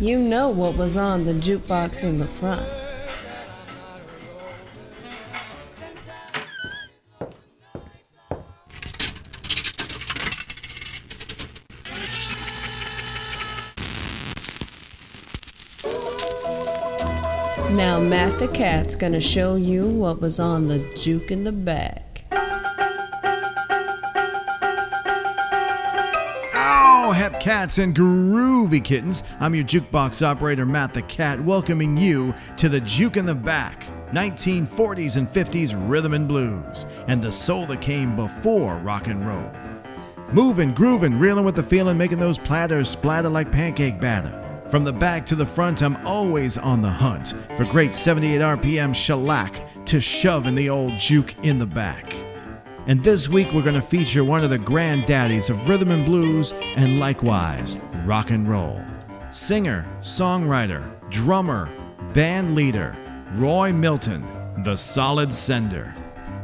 You know what was on the jukebox in the front. Now Matt the Cat's gonna show you what was on the juke in the back. Hep cats and groovy kittens. I'm your jukebox operator, Matt the Cat, welcoming you to the Juke in the Back. 1940s and 50s rhythm and blues, and the soul that came before rock and roll. Moving, grooving, reeling with the feeling, making those platters splatter like pancake batter. From the back to the front, I'm always on the hunt for great 78 RPM shellac to shove in the old juke in the back. And this week we're going to feature one of the granddaddies of rhythm and blues and likewise rock and roll. Singer, songwriter, drummer, band leader, Roy Milton, the solid sender.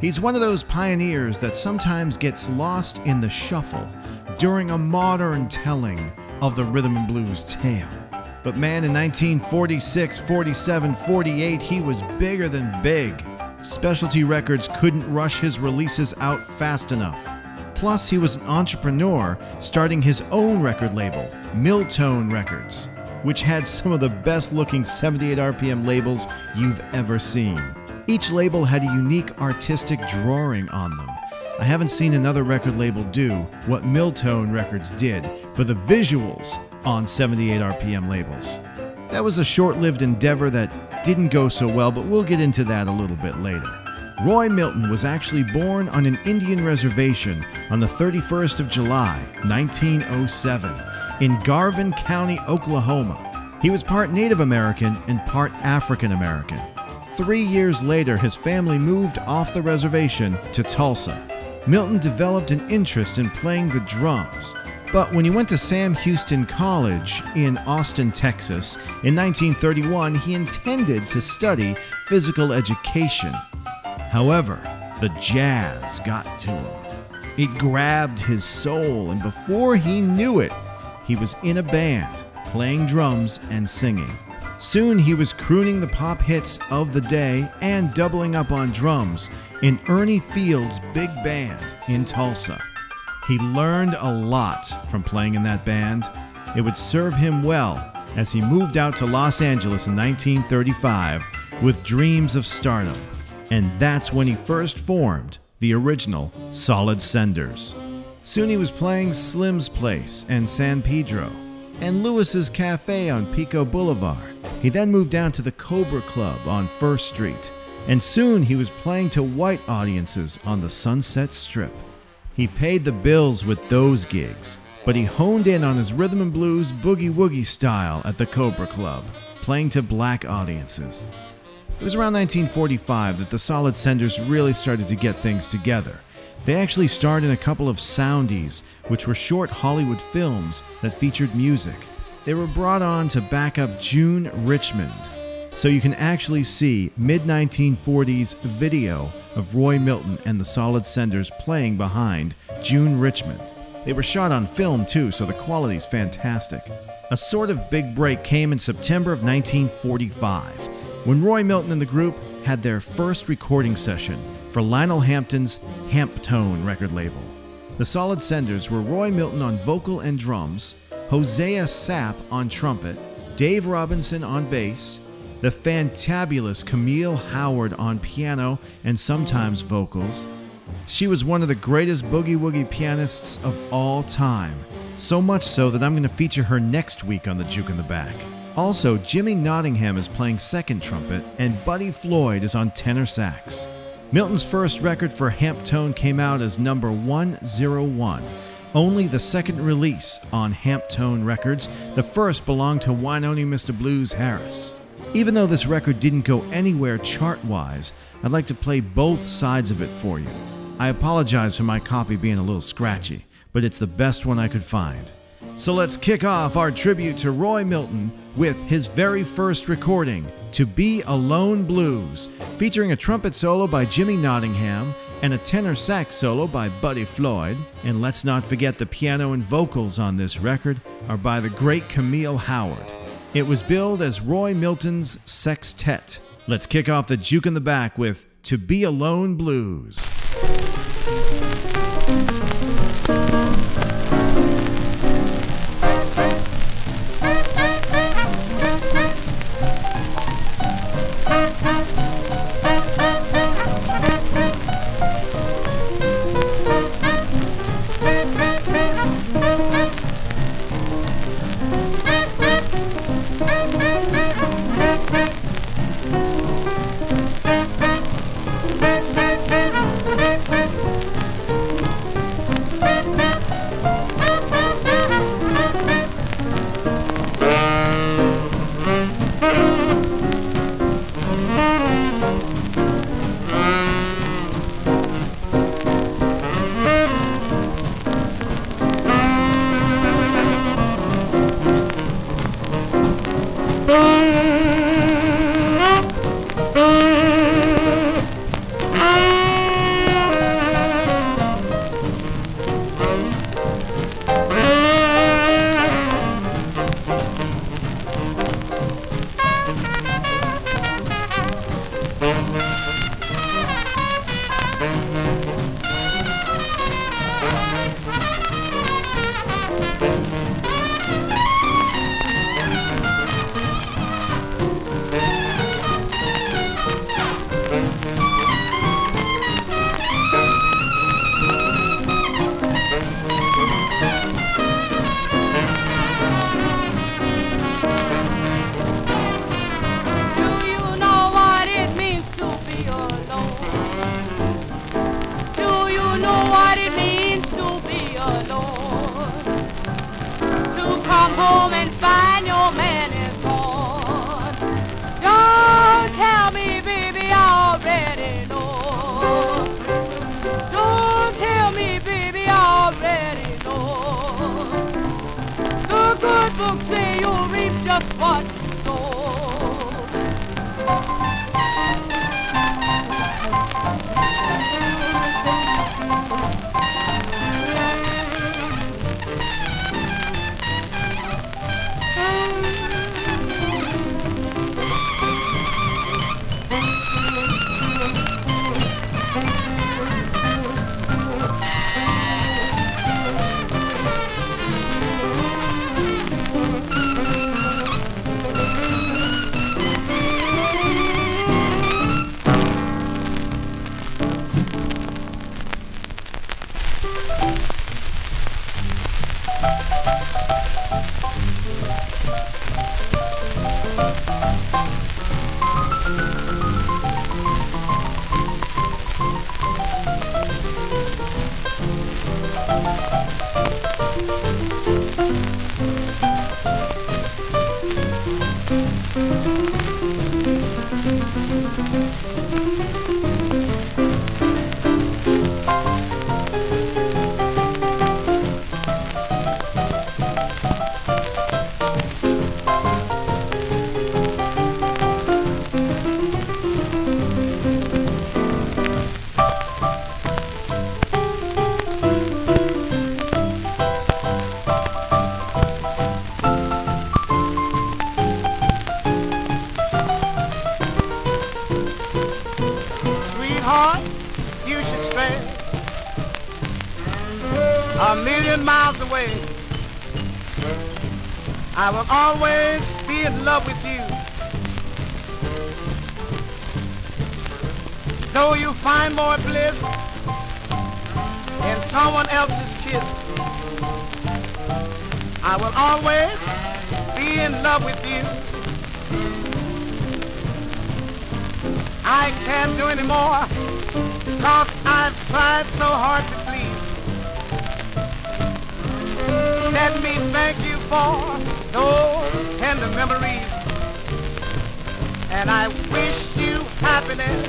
He's one of those pioneers that sometimes gets lost in the shuffle during a modern telling of the rhythm and blues tale. But man, in 1946, 47, 48, he was bigger than big. Specialty Records couldn't rush his releases out fast enough. Plus, he was an entrepreneur starting his own record label, Miltone Records, which had some of the best looking 78 RPM labels you've ever seen. Each label had a unique artistic drawing on them. I haven't seen another record label do what Miltone Records did for the visuals on 78 RPM labels. That was a short lived endeavor that didn't go so well, but we'll get into that a little bit later. Roy Milton was actually born on an Indian reservation on the 31st of July, 1907, in Garvin County, Oklahoma. He was part Native American and part African American. Three years later, his family moved off the reservation to Tulsa. Milton developed an interest in playing the drums, but when he went to Sam Houston College in Austin, Texas, in 1931, he intended to study physical education. However, the jazz got to him. It grabbed his soul, and before he knew it, he was in a band, playing drums and singing. Soon he was crooning the pop hits of the day and doubling up on drums in Ernie Fields' big band in Tulsa. He learned a lot from playing in that band. It would serve him well as he moved out to Los Angeles in 1935 with dreams of stardom. And that's when he first formed the original Solid Senders. Soon he was playing Slim's Place and San Pedro and Lewis's Cafe on Pico Boulevard. He then moved down to the Cobra Club on First Street, and soon he was playing to white audiences on the Sunset Strip. He paid the bills with those gigs, but he honed in on his rhythm and blues boogie woogie style at the Cobra Club, playing to black audiences. It was around 1945 that the Solid Senders really started to get things together. They actually starred in a couple of soundies, which were short Hollywood films that featured music. They were brought on to back up June Richmond, so you can actually see mid 1940s video of Roy Milton and the Solid Senders playing behind June Richmond. They were shot on film too, so the quality's fantastic. A sort of big break came in September of 1945 when Roy Milton and the group had their first recording session for Lionel Hampton's Hamptone record label. The Solid Senders were Roy Milton on vocal and drums, Hosea Sapp on trumpet, Dave Robinson on bass, the fantabulous Camille Howard on piano and sometimes vocals. She was one of the greatest boogie woogie pianists of all time, so much so that I'm going to feature her next week on the Juke in the Back. Also, Jimmy Nottingham is playing second trumpet, and Buddy Floyd is on tenor sax. Milton's first record for Hamptone came out as number 101, only the second release on Hamptone Records. The first belonged to Wynonie Mr. Blues Harris. Even though this record didn't go anywhere chart wise, I'd like to play both sides of it for you. I apologize for my copy being a little scratchy, but it's the best one I could find. So let's kick off our tribute to Roy Milton with his very first recording, To Be Alone Blues, featuring a trumpet solo by Jimmy Nottingham and a tenor sax solo by Buddy Floyd. And let's not forget the piano and vocals on this record are by the great Camille Howard. It was billed as Roy Milton's Sextet. Let's kick off the juke in the back with To Be Alone Blues. Someone else's kiss, I will always be in love with you. I can't do any more cause I've tried so hard to please. Let me thank you for those tender memories. And I wish you happiness.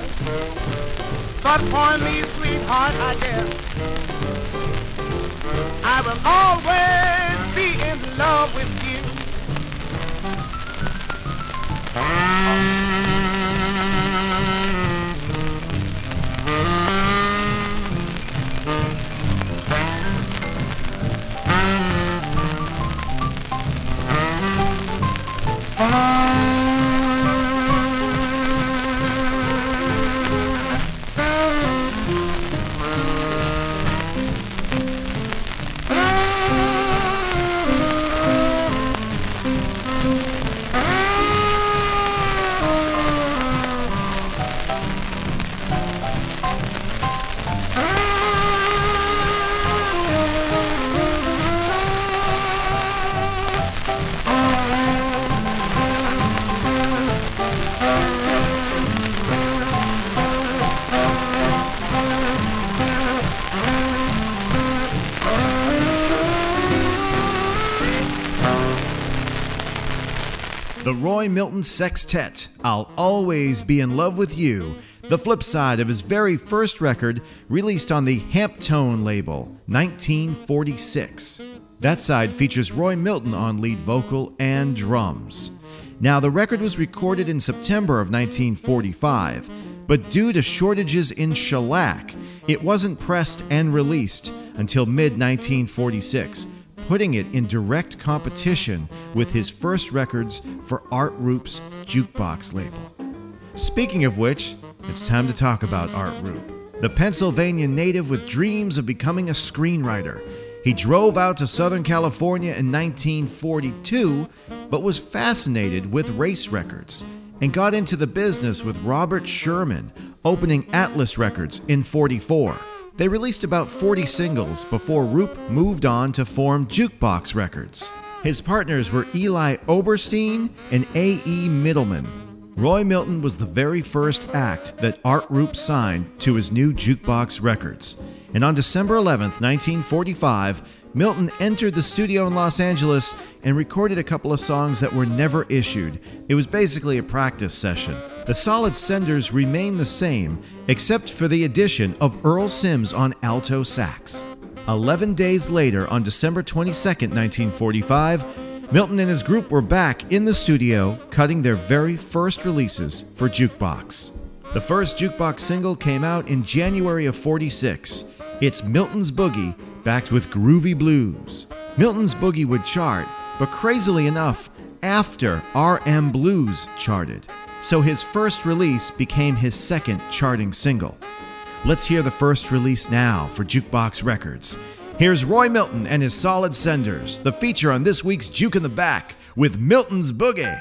But for me, sweetheart, I guess I will always be in love with you. The Sextet, I'll Always Be in Love with You, the flip side of his very first record released on the Hamptone label, 1946. That side features Roy Milton on lead vocal and drums. Now, the record was recorded in September of 1945, but due to shortages in shellac, it wasn't pressed and released until mid 1946 putting it in direct competition with his first records for Art Rupe's jukebox label. Speaking of which, it's time to talk about Art Rupe, the Pennsylvania native with dreams of becoming a screenwriter. He drove out to Southern California in 1942, but was fascinated with race records and got into the business with Robert Sherman, opening Atlas Records in 44. They released about 40 singles before Rupe moved on to form Jukebox Records. His partners were Eli Oberstein and A.E. Middleman. Roy Milton was the very first act that Art Rupe signed to his new Jukebox Records. And on December 11, 1945, Milton entered the studio in Los Angeles and recorded a couple of songs that were never issued. It was basically a practice session. The solid senders remain the same, except for the addition of Earl Sims on alto sax. Eleven days later, on December 22, 1945, Milton and his group were back in the studio cutting their very first releases for Jukebox. The first Jukebox single came out in January of 46. It's Milton's Boogie, backed with groovy blues. Milton's Boogie would chart, but crazily enough, after RM Blues charted so his first release became his second charting single. Let's hear the first release now for Jukebox Records. Here's Roy Milton and his Solid Senders, the feature on this week's Juke in the Back with Milton's Boogie.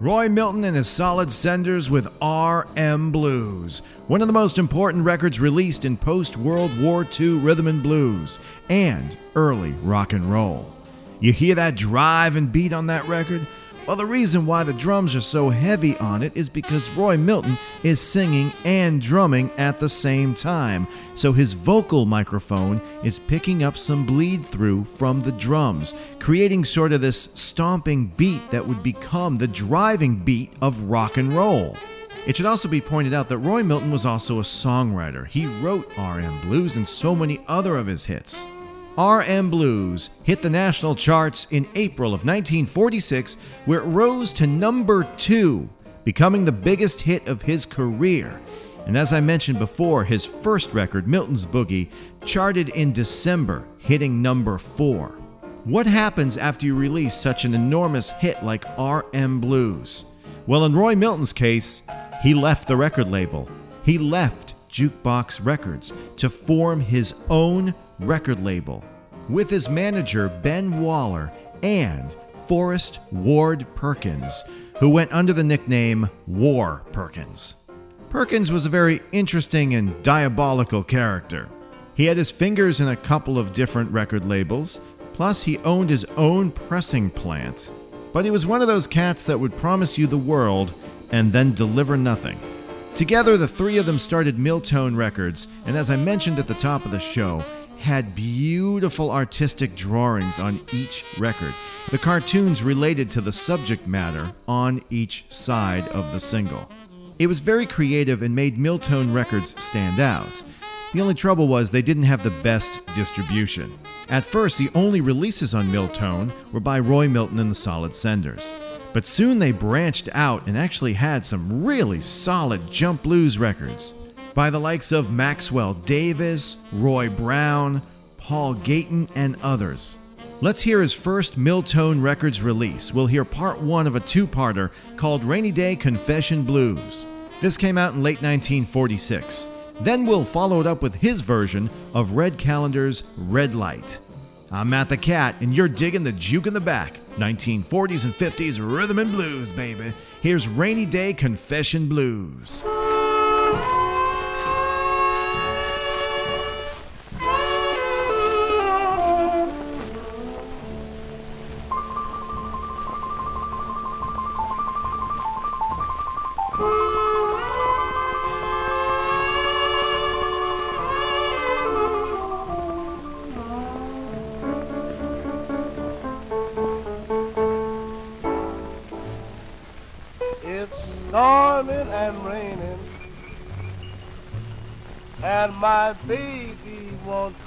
Roy Milton and his solid senders with R.M. Blues, one of the most important records released in post World War II rhythm and blues and early rock and roll. You hear that drive and beat on that record? Well, the reason why the drums are so heavy on it is because Roy Milton is singing and drumming at the same time, so his vocal microphone is picking up some bleed through from the drums, creating sort of this stomping beat that would become the driving beat of rock and roll. It should also be pointed out that Roy Milton was also a songwriter. He wrote R.M. Blues and so many other of his hits. R.M. Blues hit the national charts in April of 1946, where it rose to number two, becoming the biggest hit of his career. And as I mentioned before, his first record, Milton's Boogie, charted in December, hitting number four. What happens after you release such an enormous hit like R.M. Blues? Well, in Roy Milton's case, he left the record label. He left Jukebox Records to form his own record label with his manager Ben Waller and Forrest Ward Perkins, who went under the nickname War Perkins. Perkins was a very interesting and diabolical character. He had his fingers in a couple of different record labels, plus, he owned his own pressing plant. But he was one of those cats that would promise you the world and then deliver nothing. Together, the three of them started Miltone Records, and as I mentioned at the top of the show, had beautiful artistic drawings on each record. The cartoons related to the subject matter on each side of the single. It was very creative and made Miltone Records stand out. The only trouble was they didn't have the best distribution. At first, the only releases on Miltone were by Roy Milton and the Solid Senders. But soon they branched out and actually had some really solid jump blues records by the likes of Maxwell Davis, Roy Brown, Paul Gayten, and others. Let's hear his first Miltone Records release. We'll hear part one of a two parter called Rainy Day Confession Blues. This came out in late 1946. Then we'll follow it up with his version of Red Callender's Red Light. I'm Matt the Cat, and you're digging the juke in the back. 1940s and 50s rhythm and blues, baby. Here's Rainy Day Confession Blues.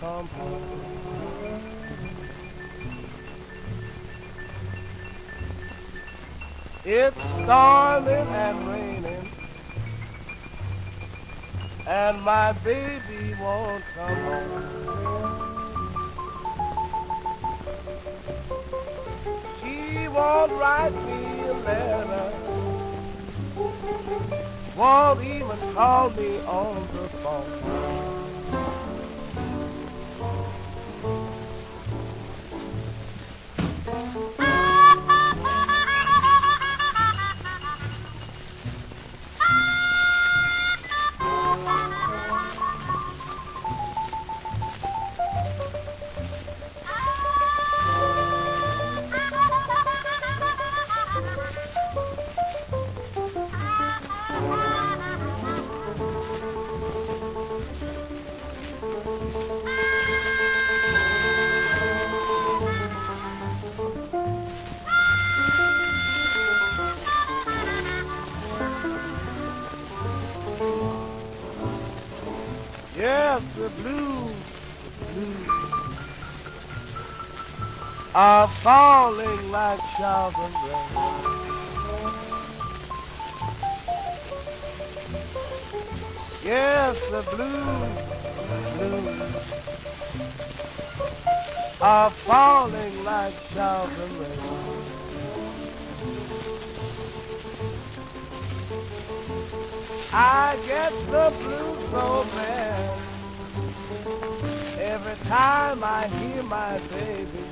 Home. It's storming and raining, and my baby won't come home. She won't write me a letter, won't even call me on the phone. Showers of rain. Yes, the blues, blues are falling like showers rain. I get the blues so bad every time I hear my baby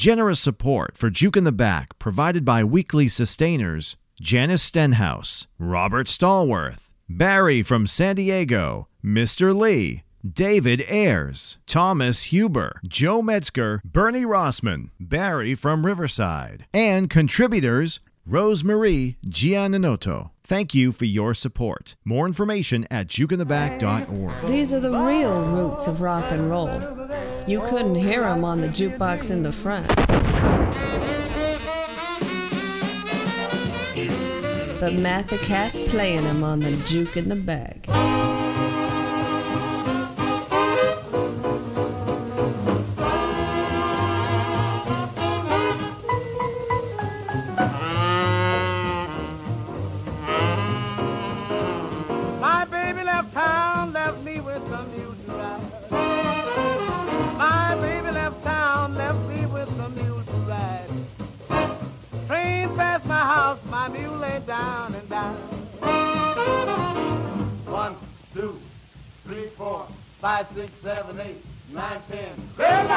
Generous support for Juke in the Back provided by weekly sustainers Janice Stenhouse, Robert Stallworth, Barry from San Diego, Mr. Lee, David Ayers, Thomas Huber, Joe Metzger, Bernie Rossman, Barry from Riverside, and contributors Rosemarie Giannotto. Thank you for your support. More information at jukeintheback.org. These are the real roots of rock and roll. You couldn't hear 'em on the jukebox in the front. But Matt the Cat's playing 'em on the juke in the bag. Down and died. One, two, three, four, five, six, seven, eight, nine, ten. Red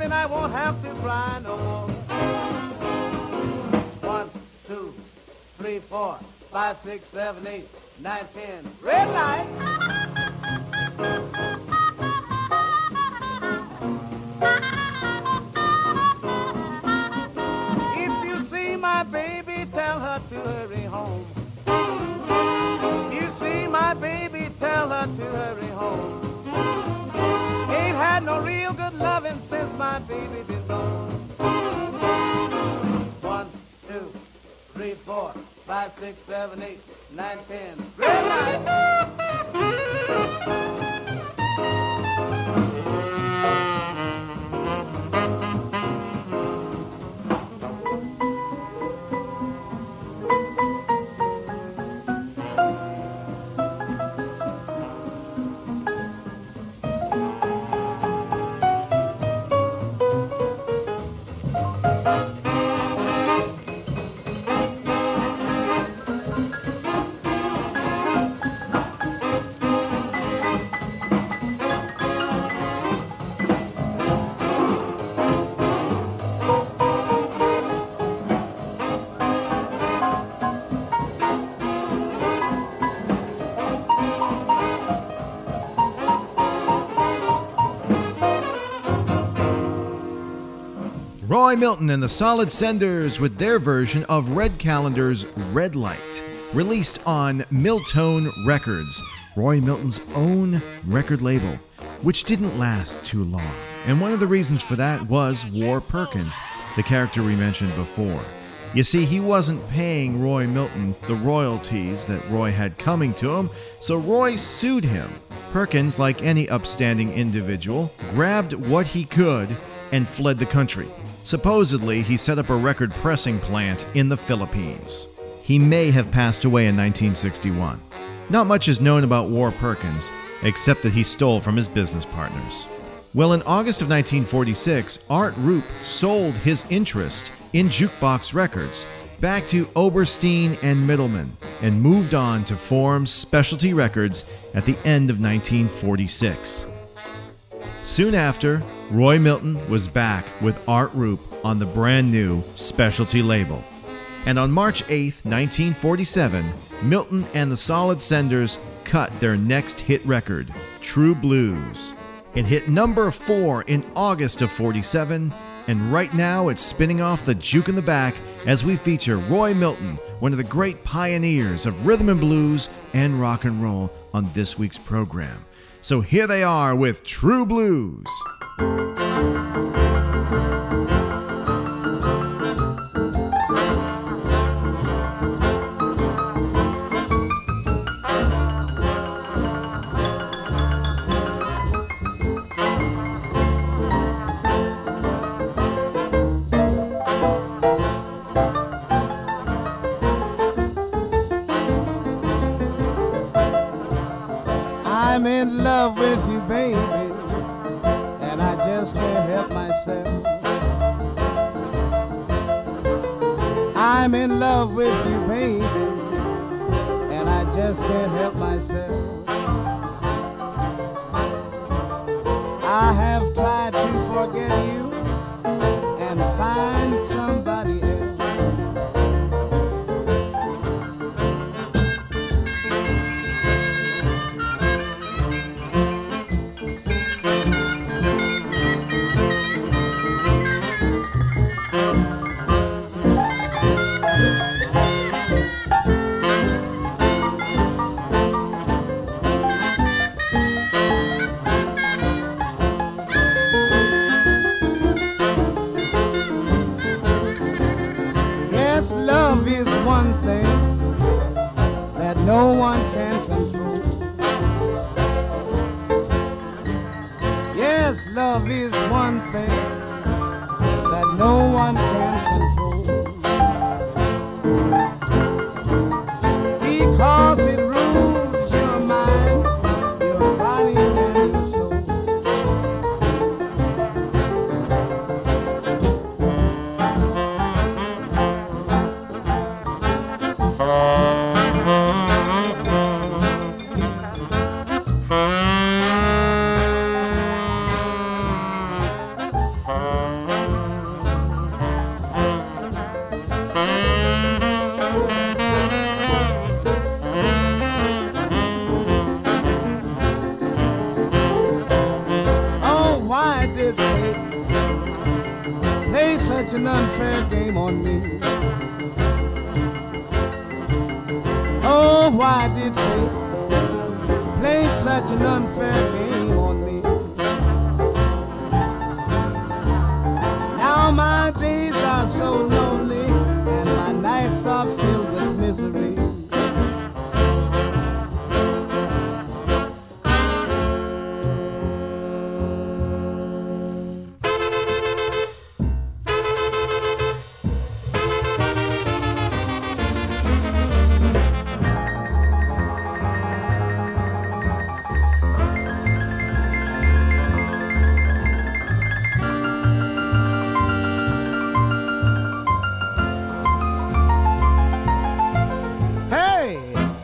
living, I won't have to cry no more. One, two, three, four, five, six, seven, eight, nine, ten. Red light. If you see my baby, tell her to hurry home. Had no real good loving since my baby been gone. One, two, three, four, five, six, seven, eight, nine, ten. Red light. Roy Milton and the Solid Senders with their version of Red Callender's Red Light, released on Miltone Records, Roy Milton's own record label, which didn't last too long. And one of the reasons for that was War Perkins, the character we mentioned before. You see, he wasn't paying Roy Milton the royalties that Roy had coming to him, so Roy sued him. Perkins, like any upstanding individual, grabbed what he could and fled the country. Supposedly, he set up a record pressing plant in the Philippines. He may have passed away in 1961. Not much is known about War Perkins, except that he stole from his business partners. Well, in August of 1946, Art Rupe sold his interest in Jukebox Records back to Oberstein and Middleman and moved on to form Specialty Records at the end of 1946. Soon after, Roy Milton was back with Art Rupe on the brand new Specialty label. And on March 8, 1947, Milton and the Solid Senders cut their next hit record, True Blues. It hit number 4 in August of 47 and right now it's spinning off the juke in the back as we feature Roy Milton, one of the great pioneers of rhythm and blues and rock and roll on this week's program. So here they are with True Blues. One thing that no one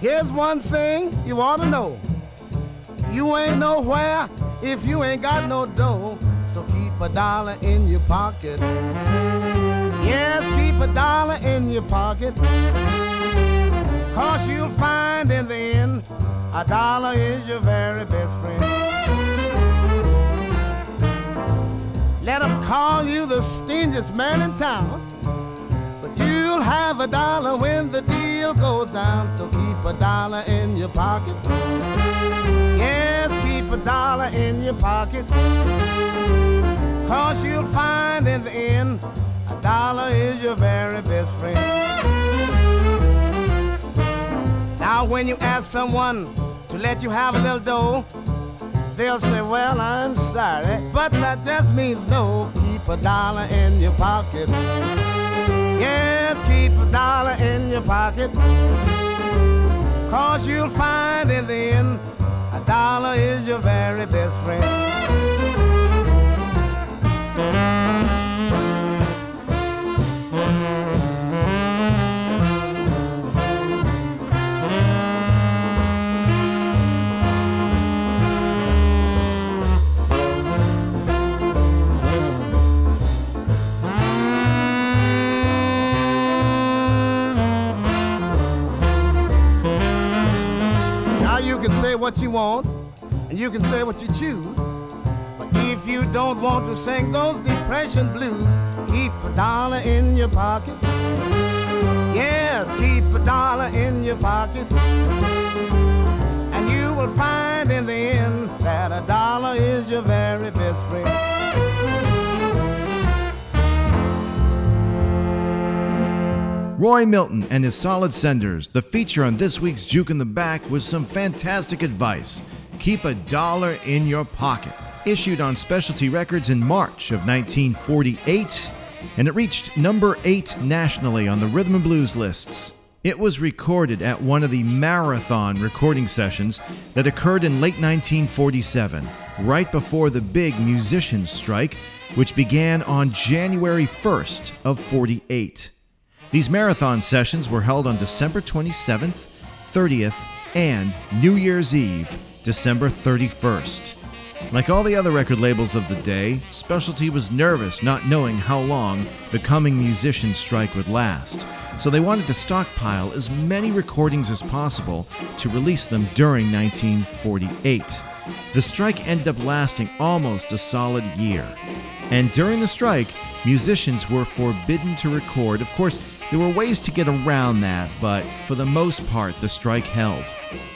here's one thing you ought to know. You ain't nowhere if you ain't got no dough. So keep a dollar in your pocket. Yes, keep a dollar in your pocket. Cause you'll find in the end a dollar is your very best friend. Let 'em call you the stingiest man in town. Have a dollar when the deal goes down. So keep a dollar in your pocket. Yes, keep a dollar in your pocket. Cause you'll find in the end a dollar is your very best friend. Now when you ask someone to let you have a little dough, they'll say, well, I'm sorry, but that just means no. Keep a dollar in your pocket. Yes, keep a dollar in your pocket. Cause you'll find in the end, a dollar is your very best friend. What you want, and you can say what you choose. But if you don't want to sing those depression blues, keep a dollar in your pocket. Yes, keep a dollar in your pocket. And you will find in the end that a dollar is your very best friend. Roy Milton and his Solid Senders. The feature on this week's Juke in the Back was some fantastic advice. Keep a dollar in your pocket. Issued on Specialty Records in March of 1948, and it reached number 8 nationally on the Rhythm and Blues lists. It was recorded at one of the marathon recording sessions that occurred in late 1947, right before the big musicians' strike, which began on January 1st of 48. These marathon sessions were held on December 27th, 30th, and New Year's Eve, December 31st. Like all the other record labels of the day, Specialty was nervous not knowing how long the coming musician strike would last, so they wanted to stockpile as many recordings as possible to release them during 1948. The strike ended up lasting almost a solid year. And during the strike, musicians were forbidden to record. Of course, there were ways to get around that, but for the most part, the strike held.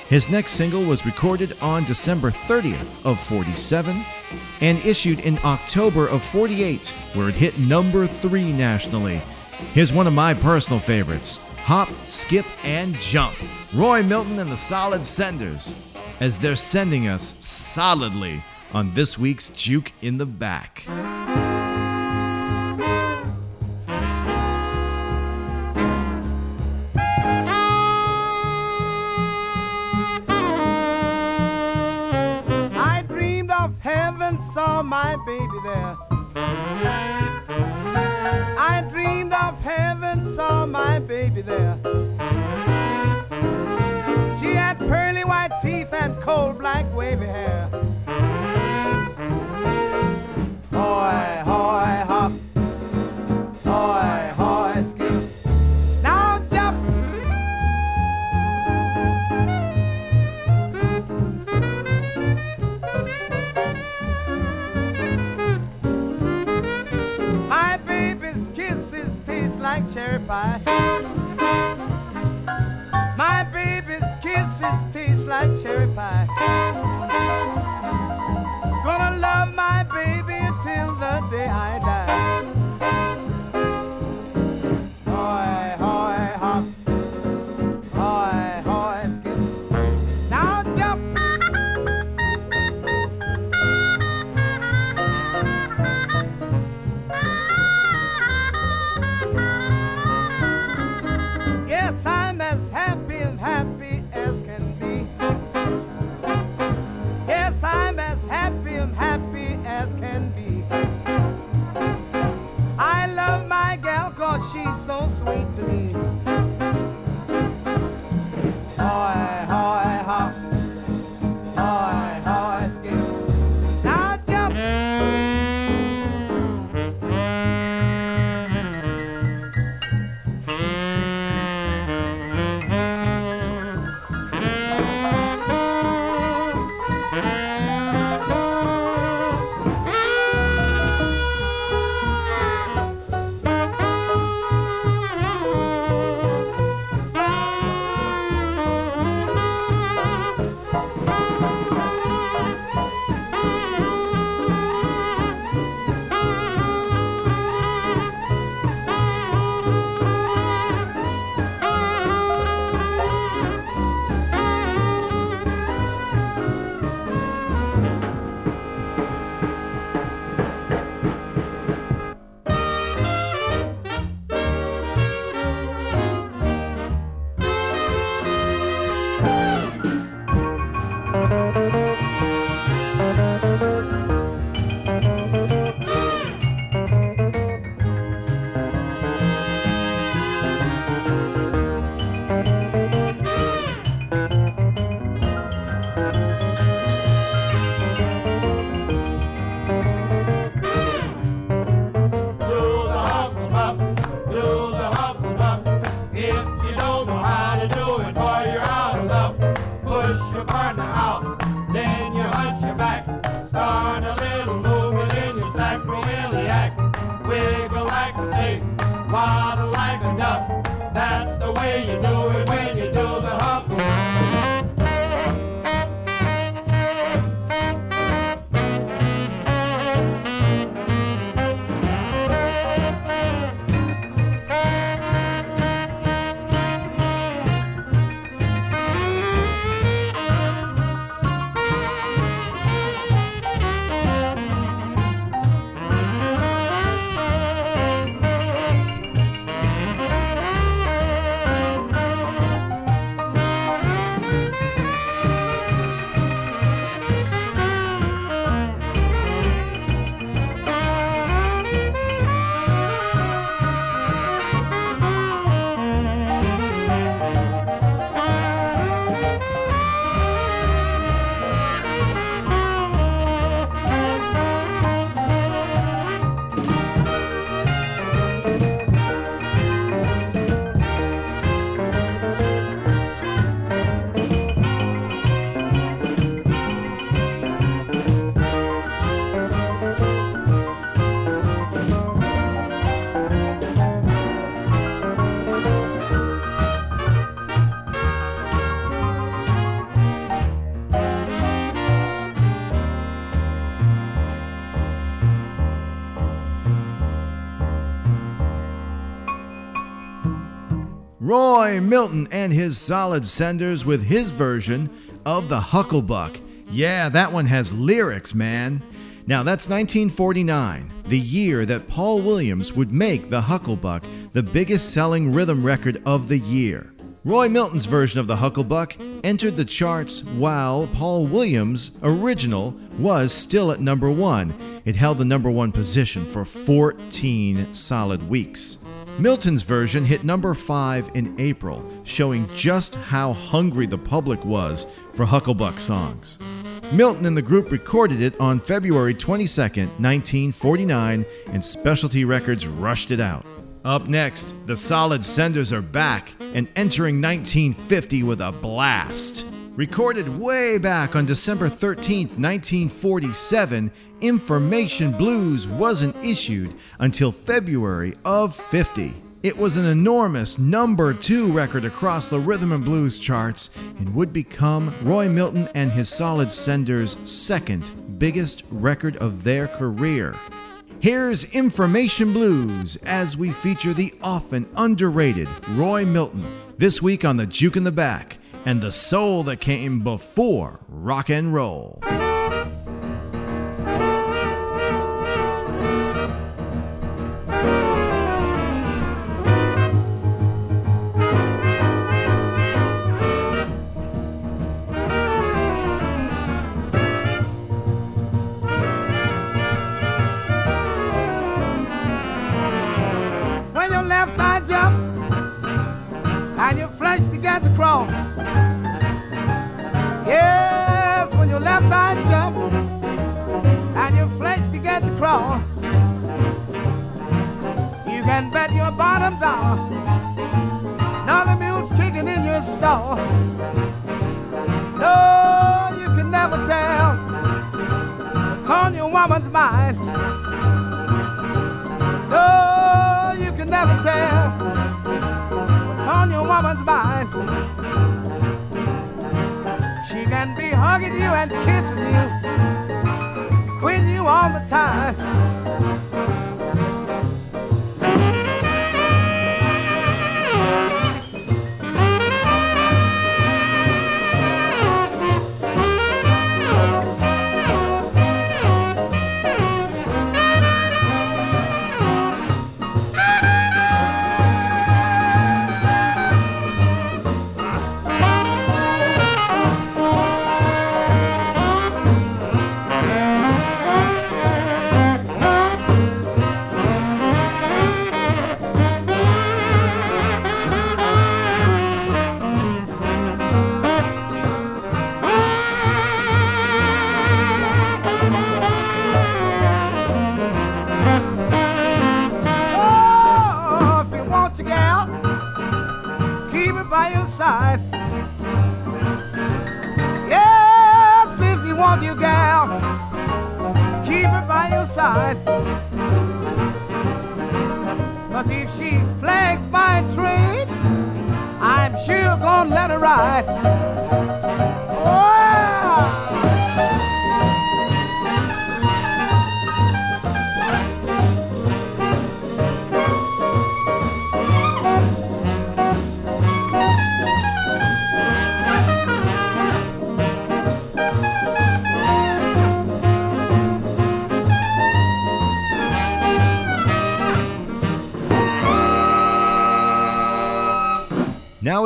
His next single was recorded on December 30th of 47 and issued in October of 48, where it hit number 3 nationally. Here's one of my personal favorites Hop, Skip, and Jump. Roy Milton and the Solid Senders, as they're sending us solidly on this week's Juke in the Back. Saw my baby there. I dreamed of heaven, saw my baby there. Kisses taste like cherry pie. Milton and his solid senders with his version of the Hucklebuck. Yeah, that one has lyrics, man. Now, that's 1949, the year that Paul Williams would make the Hucklebuck the biggest selling rhythm record of the year. Roy Milton's version of the Hucklebuck entered the charts while Paul Williams' original was still at number one. It held the number one position for 14 solid weeks. Milton's version hit number 5 in April, showing just how hungry the public was for Hucklebuck songs. Milton and the group recorded it on February 22, 1949, and Specialty Records rushed it out. Up next, the Solid Senders are back and entering 1950 with a blast. Recorded way back on December 13, 1947, Information Blues wasn't issued until February of 50. It was an enormous number two record across the rhythm and blues charts and would become Roy Milton and his Solid Senders' second biggest record of their career. Here's Information Blues as we feature the often underrated Roy Milton this week on the Juke in the Back and the soul that came before rock and roll.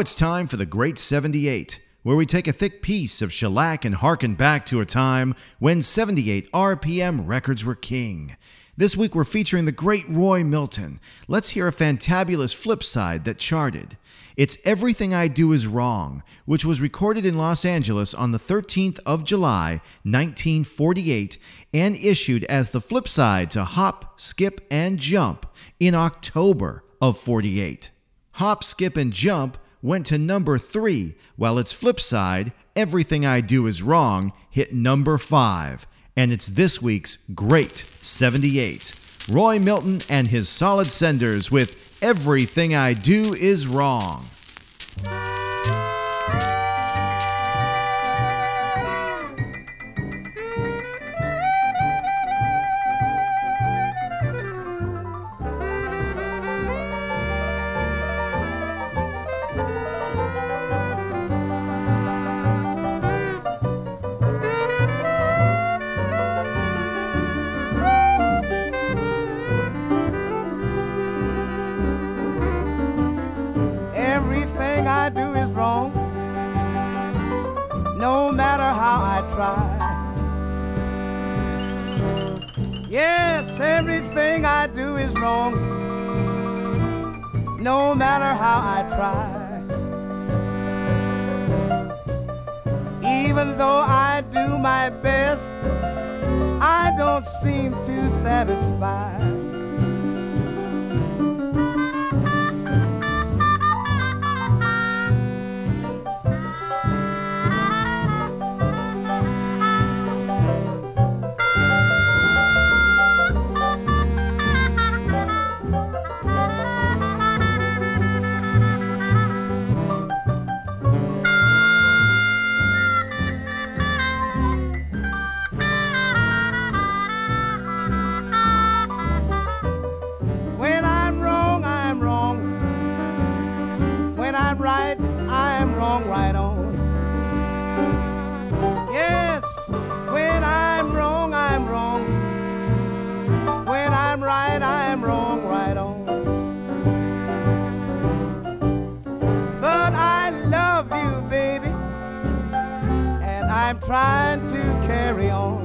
It's time for the Great 78, where we take a thick piece of shellac and harken back to a time when 78 RPM records were king. This week we're featuring the great Roy Milton. Let's hear a fantabulous flip side that charted. It's Everything I Do Is Wrong, which was recorded in Los Angeles on the 13th of July, 1948, and issued as the flip side to Hop, Skip, and Jump in October of 48. Hop, Skip, and Jump went to number three, while its flip side, Everything I Do Is Wrong, hit number five. And it's this week's Great 78. Roy Milton and his solid senders with Everything I Do Is Wrong. I'm trying to carry on.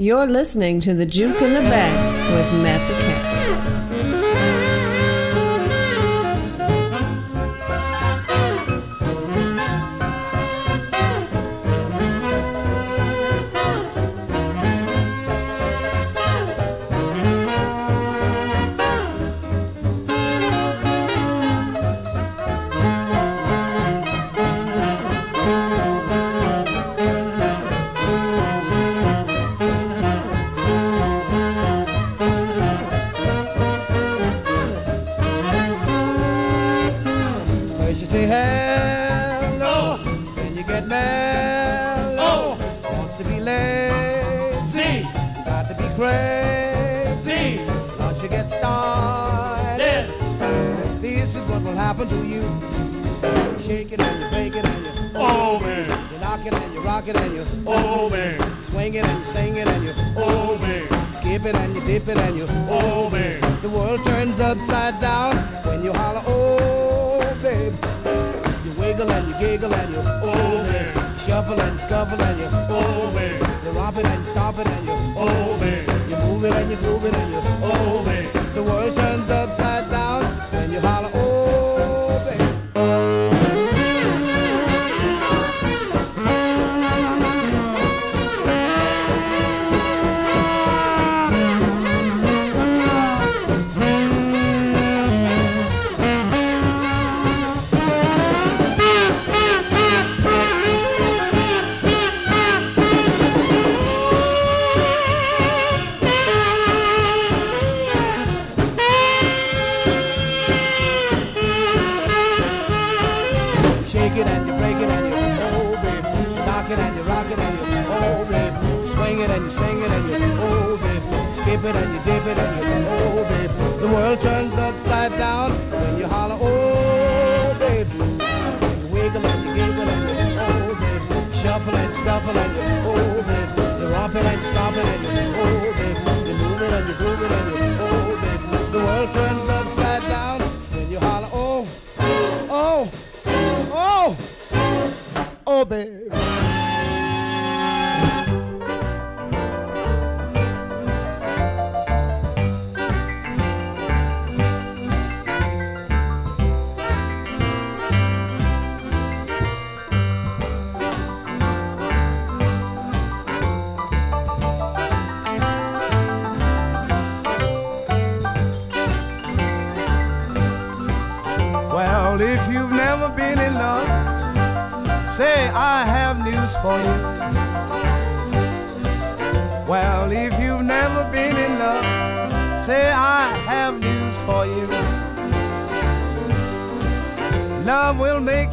You're listening to The Juke in the Back with Matt the happen to you. Shake it and you break it and you Oh man, you knock it and you rock it and you oh man, swing it and you sing it and you oh man, skip it and you dip it and you oh man. the world turns upside down when you holler, oh babe. You wiggle and you giggle and you Oh man, shuffle and scuffle and you oh man, you romp it and you stomp it and you oh man, you move it and you groove it and you oh man. the world turns upside down when you holler, for you. Well, if you've never been in love, say I have news for you. Love will make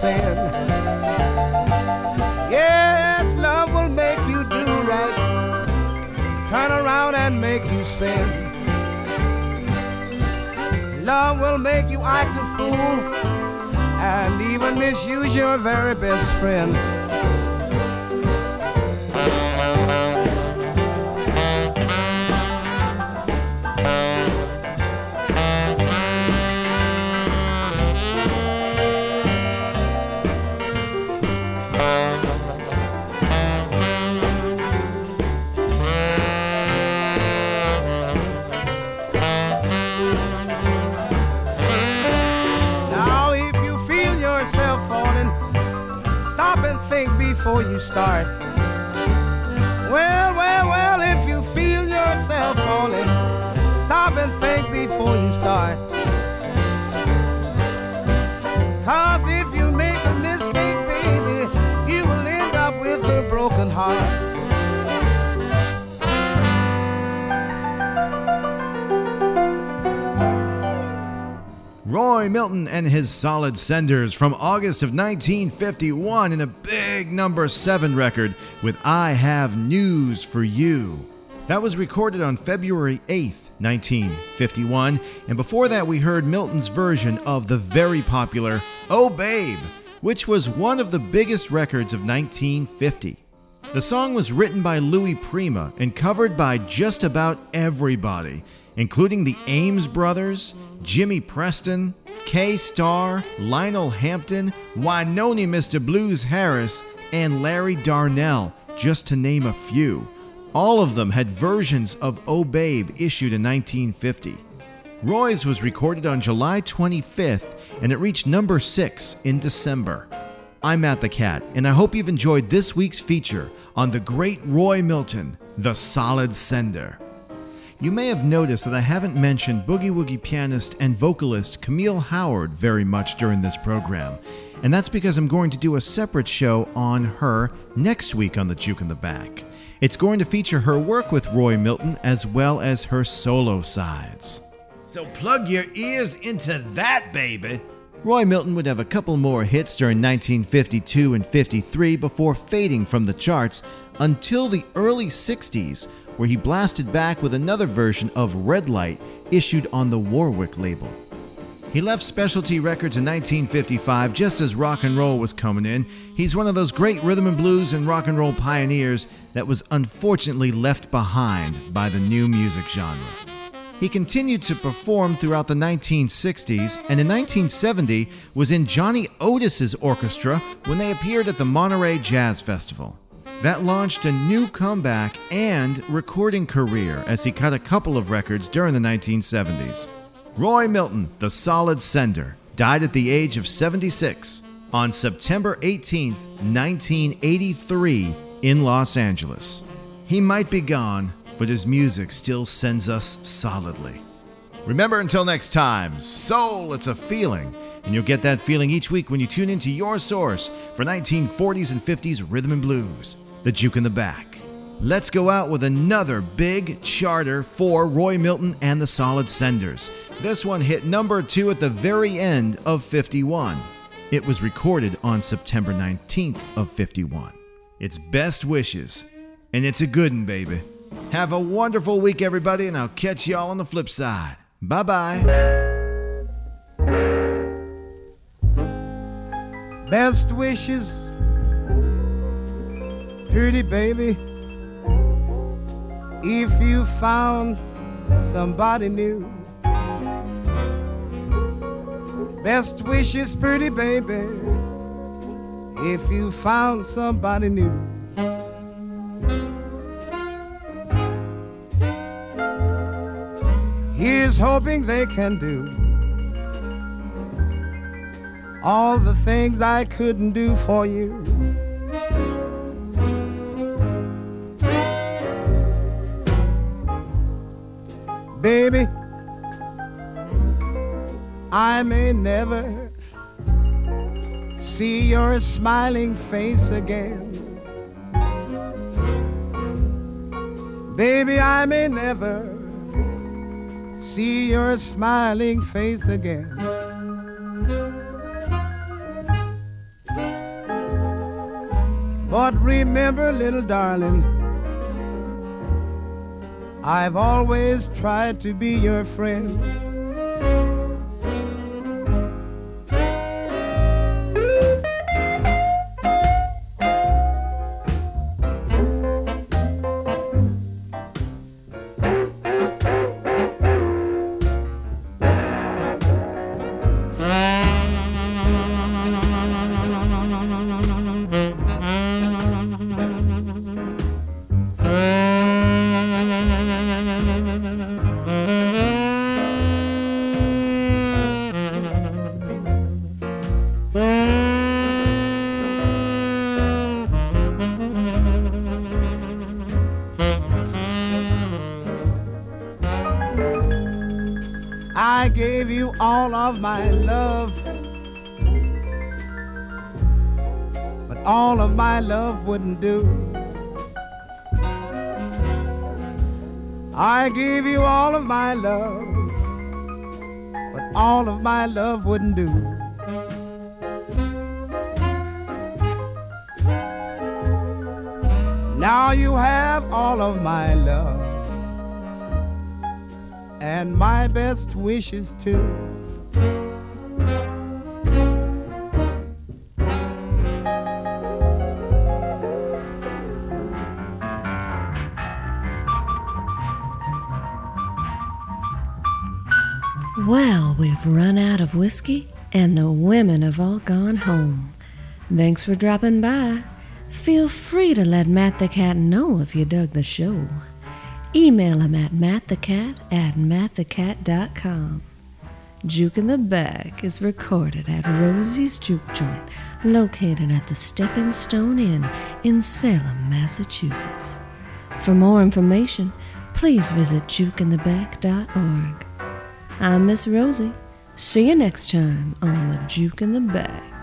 sin. Yes, love will make you do right. Turn around and make you sin. Love will make you act a fool and even misuse your very best friend. Before you start. Well, well, well, if you feel yourself falling, stop and think before you start. Cause if you make a mistake, baby, you will end up with a broken heart. Roy Milton and his Solid Senders from August of 1951 in a big number 7 record with I Have News for You. That was recorded on February 8th, 1951, and before that we heard Milton's version of the very popular Oh Babe, which was one of the biggest records of 1950. The song was written by Louis Prima and covered by just about everybody, including the Ames brothers, Jimmy Preston, Kay Starr, Lionel Hampton, Wynonie Mr. Blues Harris, and Larry Darnell, just to name a few. All of them had versions of Oh Babe issued in 1950. Roy's was recorded on July 25th and it reached number 6 in December. I'm Matt the Cat, and I hope you've enjoyed this week's feature on the great Roy Milton, the solid sender. You may have noticed that I haven't mentioned boogie woogie pianist and vocalist Camille Howard very much during this program, and that's because I'm going to do a separate show on her next week on the Juke in the Back. It's going to feature her work with Roy Milton as well as her solo sides. So plug your ears into that, baby! Roy Milton would have a couple more hits during 1952 and 53 before fading from the charts until the early 60s, where he blasted back with another version of Red Light issued on the Warwick label. He left Specialty Records in 1955 just as rock and roll was coming in. He's one of those great rhythm and blues and rock and roll pioneers that was unfortunately left behind by the new music genre. He continued to perform throughout the 1960s and in 1970 was in Johnny Otis's orchestra when they appeared at the Monterey Jazz Festival. That launched a new comeback and recording career as he cut a couple of records during the 1970s. Roy Milton, the solid sender, died at the age of 76 on September 18, 1983, in Los Angeles. He might be gone, but his music still sends us solidly. Remember, until next time, soul, it's a feeling. And you'll get that feeling each week when you tune into your source for 1940s and 50s rhythm and blues, the Juke in the Back. Let's go out with another big charter for Roy Milton and the Solid Senders. This one hit number two at the very end of 51. It was recorded on September 19th of 51. It's best wishes, and it's a good one, baby. Have a wonderful week, everybody, and I'll catch y'all on the flip side. Bye bye. Best wishes, pretty baby. If you found somebody new, best wishes, pretty baby. If you found somebody new. Here's hoping they can do all the things I couldn't do for you. I may never see your smiling face again. Baby, I may never see your smiling face again. But remember, little darling, I've always tried to be your friend. Wouldn't do. I gave you all of my love. But all of my love wouldn't do. Now you have all of my love and my best wishes too. Whiskey, and the women have all gone home. Thanks for dropping by. Feel free to let Matt the Cat know if you dug the show. Email him at mattthecat at mattthecat.com. Juke in the Back is recorded at Rosie's Juke Joint located at the Stepping Stone Inn in Salem, Massachusetts. For more information, please visit jukeintheback.org. I'm Miss Rosie. See you next time on the Juke in the Back.